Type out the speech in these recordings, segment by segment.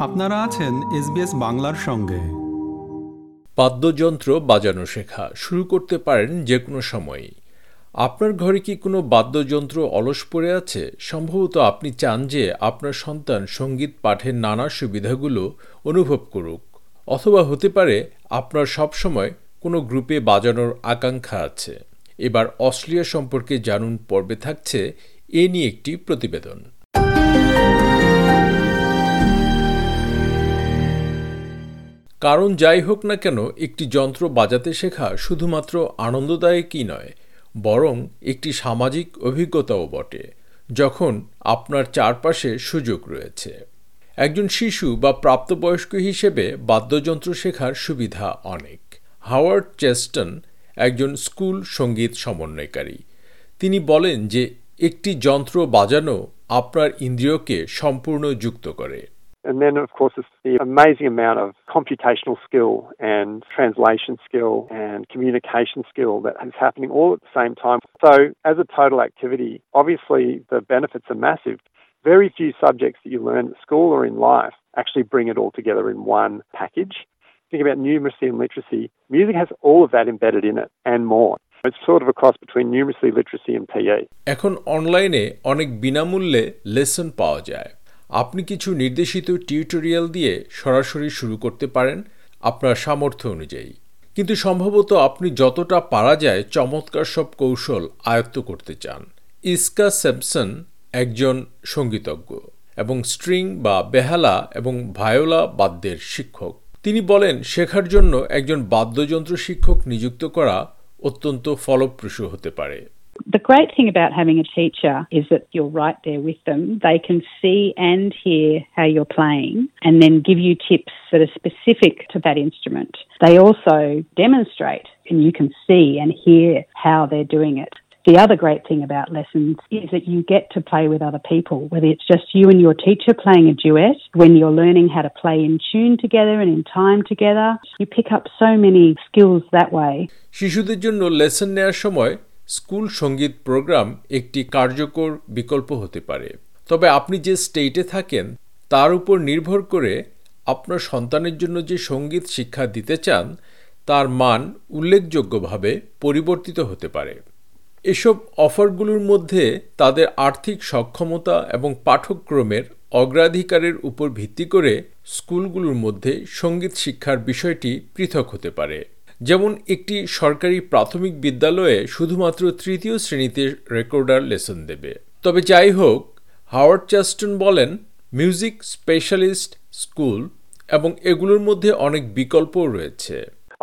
আপনারা আছেন এসবিএস বাংলার সঙ্গে। বাদ্যযন্ত্র বাজানো শেখা, শুরু করতে পারেন যে কোনো সময়ই আপনার ঘরে কি কোনো বাদ্যযন্ত্র অলস পড়ে আছে? সম্ভবত আপনি চান যে আপনার সন্তান সংগীত, পাঠের নানা সুবিধাগুলো অনুভব করুক। অথবা হতে পারে আপনার সবসময় কোনো গ্রুপে বাজানোর আকাঙ্ক্ষা আছে। এবার অস্ট্রেলিয়া সম্পর্কে জানুন, পর্বে থাকছে এ নিয়ে একটি প্রতিবেদন। কারণ যাই হোক না কেন, একটি যন্ত্র বাজাতে শেখা শুধুমাত্র আনন্দদায়কই নয়, বরং একটি সামাজিক অভিজ্ঞতাও বটে, যখন আপনার চারপাশে সুযোগ রয়েছে। একজন শিশু বা প্রাপ্তবয়স্ক হিসেবে বাদ্যযন্ত্র শেখার সুবিধা অনেক। হাওয়ার্ড চেস্টন একজন স্কুল সংগীত সমন্বয়কারী। তিনি বলেন যে, একটি যন্ত্র বাজানো আপনার ইন্দ্রিয়কে সম্পূর্ণ যুক্ত করে। And then, of course, it's the amazing amount of computational skill and translation skill and communication skill that is happening all at the same time. So, as a total activity, obviously the benefits are massive. Very few subjects that you learn at school or in life actually bring it all together in one package. Think about numeracy and literacy. Music has all of that embedded in it and more. It's sort of a cross between numeracy, literacy, and PE. এখন অনলাইনে অনেক বিনামূল্যে lesson পাওয়া যায় আপনি কিছু নির্দেশিত tutorial দিয়ে সরাসরি শুরু করতে পারেন আপনার সামর্থ্য অনুযায়ী। কিন্তু সম্ভবত আপনি যতটা পারা যায় চমৎকার সব কৌশল আয়ত্ত করতে চান। ইস্কা স্যামসন একজন সঙ্গীতজ্ঞ এবং স্ট্রিং বা বেহালা এবং ভায়োলা বাদ্যের শিক্ষক। তিনি বলেন, শেখার জন্য একজন বাদ্যযন্ত্র শিক্ষক নিযুক্ত করা অত্যন্ত ফলপ্রসূ হতে পারে। The great thing about having a teacher is that you're right there with them. They can see and hear how you're playing and then give you tips that are specific to that instrument. They also demonstrate and you can see and hear how they're doing it. The other great thing about lessons is that you get to play with other people, whether it's just you and your teacher playing a duet, when you're learning how to play in tune together and in time together. You pick up so many skills that way. শিশুদের জন্য lesson নেওয়ার সময় school সংগীত programme একটি কার্যকর বিকল্প হতে পারে। তবে আপনি যে স্টেটে থাকেন, তার উপর নির্ভর করে আপনার সন্তানের জন্য যে সংগীত শিক্ষা দিতে চান, তার মান উল্লেখযোগ্যভাবে পরিবর্তিত হতে পারে। এসব অফারগুলোর মধ্যে তাদের আর্থিক সক্ষমতা এবং পাঠ্যক্রমের অগ্রাধিকারের উপর ভিত্তি করে স্কুলগুলোর মধ্যে সংগীত শিক্ষার বিষয়টি পৃথক হতে পারে। যেমন একটি সরকারি প্রাথমিক বিদ্যালয়ে শুধুমাত্র তৃতীয় শ্রেণীতে রেকর্ডার লেসন দেবে। তবে যাই হোক হাওয়ার্ড চাস্টন বলেন মিউজিক স্পেশালিস্ট স্কুল এবং এগুলোর মধ্যে অনেক বিকল্পও রয়েছে।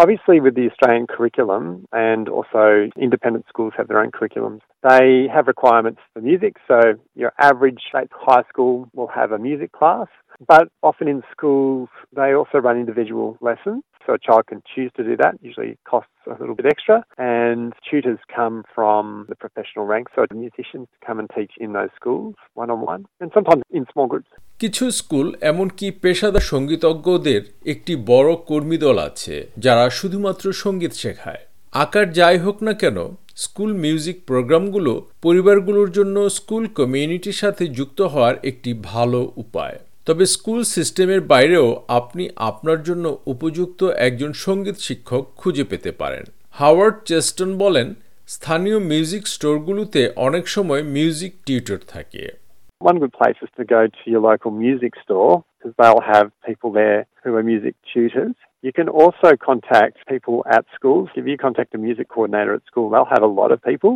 Obviously, with the Australian curriculum and also independent schools have their own curriculums, they have requirements for music. So, your average high school will have a music class, but often in schools, they also run individual lessons. So, a child can choose to do that, usually costs a little bit extra. And tutors come from the professional ranks, so musicians come and teach in those schools one on one, and sometimes in small groups. কিছু school এমনকি পেশাদার সঙ্গীতজ্ঞদের একটি বড় কর্মীদল আছে যারা শুধুমাত্র সংগীত শেখায় আকার যাই হোক না কেন স্কুল মিউজিক প্রোগ্রামগুলো পরিবারগুলোর জন্য স্কুল কমিউনিটির সাথে যুক্ত হওয়ার একটি ভালো উপায়। তবে স্কুল সিস্টেমের বাইরেও আপনি আপনার জন্য উপযুক্ত একজন সংগীত শিক্ষক খুঁজে পেতে পারেন। হাওয়ার্ড চেস্টন বলেন, স্থানীয় মিউজিক স্টোরগুলোতে অনেক সময় মিউজিক টিউটর থাকে। One good place is to go to your local music store because they'll have people there who are music tutors. You can also contact people at schools. If you contact a music coordinator at school, they'll have a lot of people.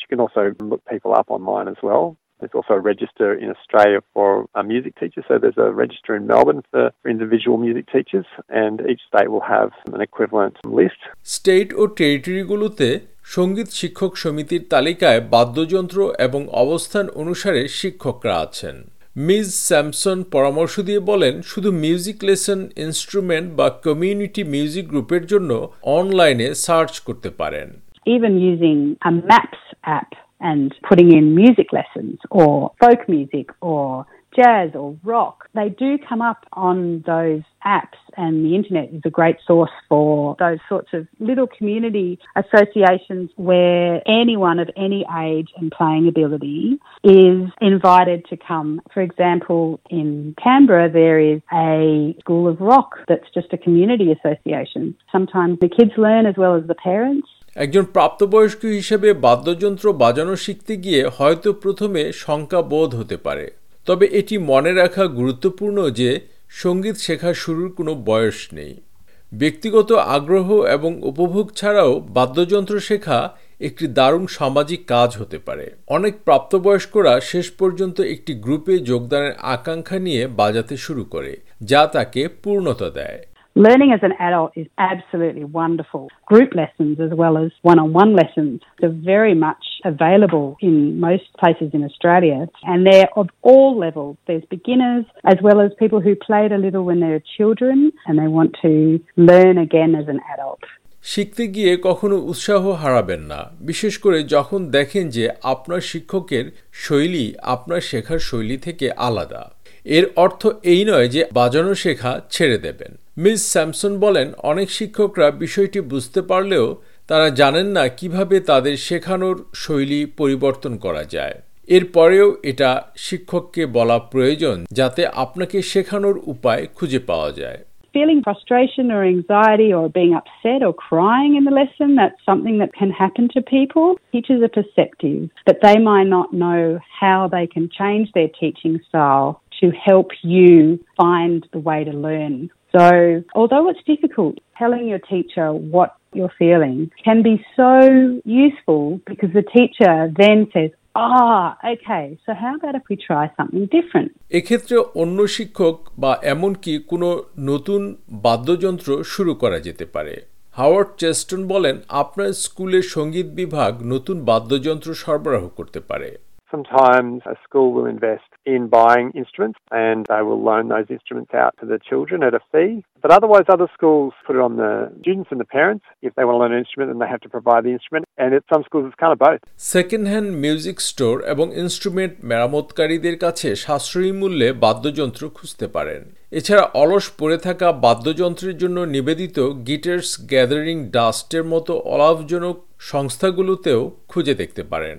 You can also look people up online as well. There's also a register in Australia for a music teacher. So there's a register in Melbourne for individual music teachers, and each state will have an equivalent list. State ও টেরিটরিগুলোতে সঙ্গীত শিক্ষক সমিতির তালিকায় বাদ্যযন্ত্র এবং অবস্থান অনুসারে শিক্ষকরা আছেন মিস স্যামসন পরামর্শ দিয়ে বলেন, শুধু মিউজিক লেসন ইনস্ট্রুমেন্ট বা কমিউনিটি মিউজিক গ্রুপের জন্য অনলাইনে সার্চ করতে পারেন। Even using a maps app and putting in music lessons or folk music or jazz or rock, they do come up on those apps and the internet is a great source for those sorts of little community associations where anyone of any age and playing ability is invited to come. For example, in Canberra, there is a school of rock that's just a community association. Sometimes the kids learn as well as the parents. একজন প্রাপ্তবয়স্ক হিসেবে বাদ্যযন্ত্র বাজানো শিখতে গিয়ে হয়তো প্রথমে শঙ্কা বোধ হতে পারে। তবে এটি মনে রাখা গুরুত্বপূর্ণ যে সংগীত শেখা শুরুর কোনো বয়স নেই। ব্যক্তিগত আগ্রহ এবং উপভোগ ছাড়াও বাদ্যযন্ত্র শেখা একটি দারুণ সামাজিক কাজ হতে পারে। অনেক প্রাপ্তবয়স্করা শেষ পর্যন্ত একটি গ্রুপে যোগদানের আকাঙ্ক্ষা নিয়ে বাজাতে শুরু করে, যা তাকে পূর্ণতা দেয়। Learning as an adult is absolutely wonderful. Group lessons as well as one on one lessons are very much available in most places in Australia and they're of all levels. There's beginners as well as people who played a little when they were children and they want to learn again as an adult. শিখতে গিয়ে কখনো উৎসাহ হারাবেন না বিশেষ করে যখন দেখেন যে আপনার শিক্ষকের শৈলী আপনার শেখার শৈলী থেকে আলাদা এর অর্থ এই নয় যে বাজানো শেখা ছেড়ে দেবেন মিস স্যামসন বলেন অনেক শিক্ষকরা বিষয়টি বুঝতে পারলেও তারা জানেন না কীভাবে তাদের শেখানোর শৈলী পরিবর্তন করা যায় এরপরেও এটা শিক্ষককে বলা প্রয়োজন যাতে আপনাকে শেখানোর উপায় খুঁজে পাওয়া যায় feeling frustration or anxiety or being upset or crying in the lesson, that's something that can happen to people. Teachers are perceptive, but they might not know how they can change their teaching style to help you find the way to learn. So, although it's difficult, telling your teacher what you're feeling can be so useful because the teacher then says, Ah, okay. So how about if we try something different? এক্ষেত্রে অন্য শিক্ষক বা এমনকি কোনো নতুন বাদ্যযন্ত্র শুরু করা যেতে পারে হাওয়ার্ড চেস্টন বলেন আপনার স্কুলের সংগীত বিভাগ নতুন বাদ্যযন্ত্র সরবরাহ করতে পারে Sometimes a school will invest in buying instruments and they will loan those instruments out to the children at a fee. But otherwise, other schools put it on the students and the parents. If they want to learn an instrument, then they have to provide the instrument. And at some schools, it's kind of both. Second hand music store এবং instrument মেরামতকারীদের কাছে সাশ্রয়ী মূল্যে বাদ্যযন্ত্র খুঁজতে পারেন এছাড়া অলস পড়ে থাকা বাদ্যযন্ত্রের জন্য নিবেদিত গিটার্স গ্যাদারিং ডাস্টের মতো অলাভজনক সংস্থাগুলোতেও খুঁজে দেখতে পারেন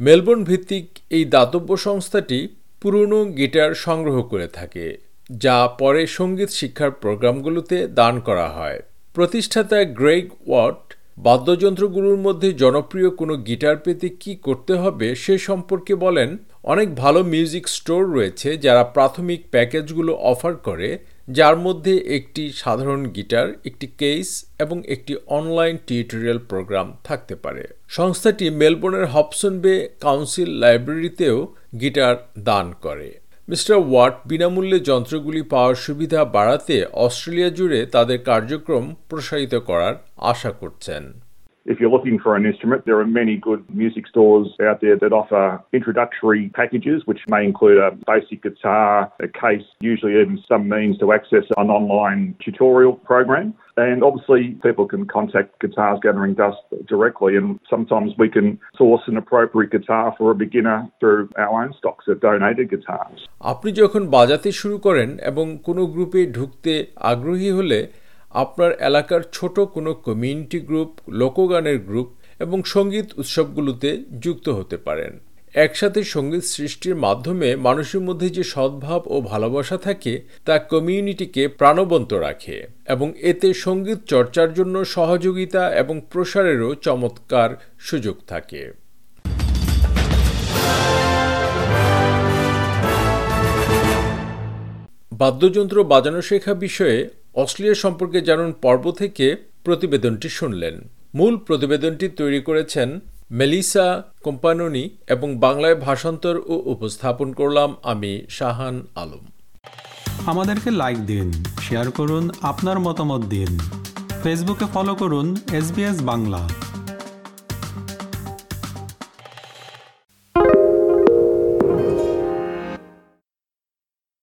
মেলবোর্ন ভিত্তিক এই দাতব্য সংস্থাটি পুরনো গিটার সংগ্রহ করে থাকে, যা পরে সংগীত শিক্ষার প্রোগ্রামগুলোতে দান করা হয়। প্রতিষ্ঠাতা গ্রেগ ওয়াট, বাদ্যযন্ত্রগুলোর মধ্যে জনপ্রিয় কোনো গিটার পেতে কি করতে হবে সে সম্পর্কে বলেন, অনেক ভালো মিউজিক স্টোর রয়েছে যারা প্রাথমিক প্যাকেজগুলো অফার করে যার মধ্যে একটি সাধারণ গিটার, একটি কেস এবং একটি অনলাইন টিউটোরিয়াল প্রোগ্রাম থাকতে পারে। সংস্থাটি মেলবোর্নের হপসন বে কাউন্সিল লাইব্রেরিতেও গিটার দান করে। মিস্টার ওয়াট বিনামূল্যে যন্ত্রগুলি পাওয়ার সুবিধা বাড়াতে অস্ট্রেলিয়া জুড়ে তাদের কার্যক্রম প্রসারিত করার আশা করছেন। If you're looking for an instrument, there are many good music stores out there that offer introductory packages, which may include a basic guitar, a case, usually even some means to access an online tutorial program. And obviously, people can contact Guitars Gathering Dust directly, and sometimes we can source an appropriate guitar for a beginner through our own stocks of donated guitars. আপনি যখন বাজাতে শুরু করেন এবং কোনো গ্রুপে ঢুকতে আগ্রহী হলে আপনার এলাকার ছোট কোনো কমিউনিটি গ্রুপ লোকগানের গ্রুপ এবং সংগীত উৎসবগুলোতে যুক্ত হতে পারেন। একসাথে সংগীত সৃষ্টির মাধ্যমে মানুষের মধ্যে যে সদ্ভাব ও ভালোবাসা থাকে, তা কমিউনিটিকে প্রাণবন্ত রাখে এবং এতে সংগীত চর্চার জন্য সহযোগিতা এবং প্রসারেরও চমৎকার সুযোগ থাকে। বাদ্যযন্ত্র বাজানো শেখা বিষয়ে অস্ট্রেলিয়া সম্পর্কে জানুন পর্ব থেকে প্রতিবেদনটি শুনলেন। মূল প্রতিবেদনটি তৈরি করেছেন মেলিসা কোম্পাননি এবং বাংলায় ভাষান্তর ও উপস্থাপন করলাম আমি শাহান আলম। আমাদেরকে লাইক দিন শেয়ার করুন, আপনার মতামত দিন। ফেসবুকে ফলো করুন এস বাংলা।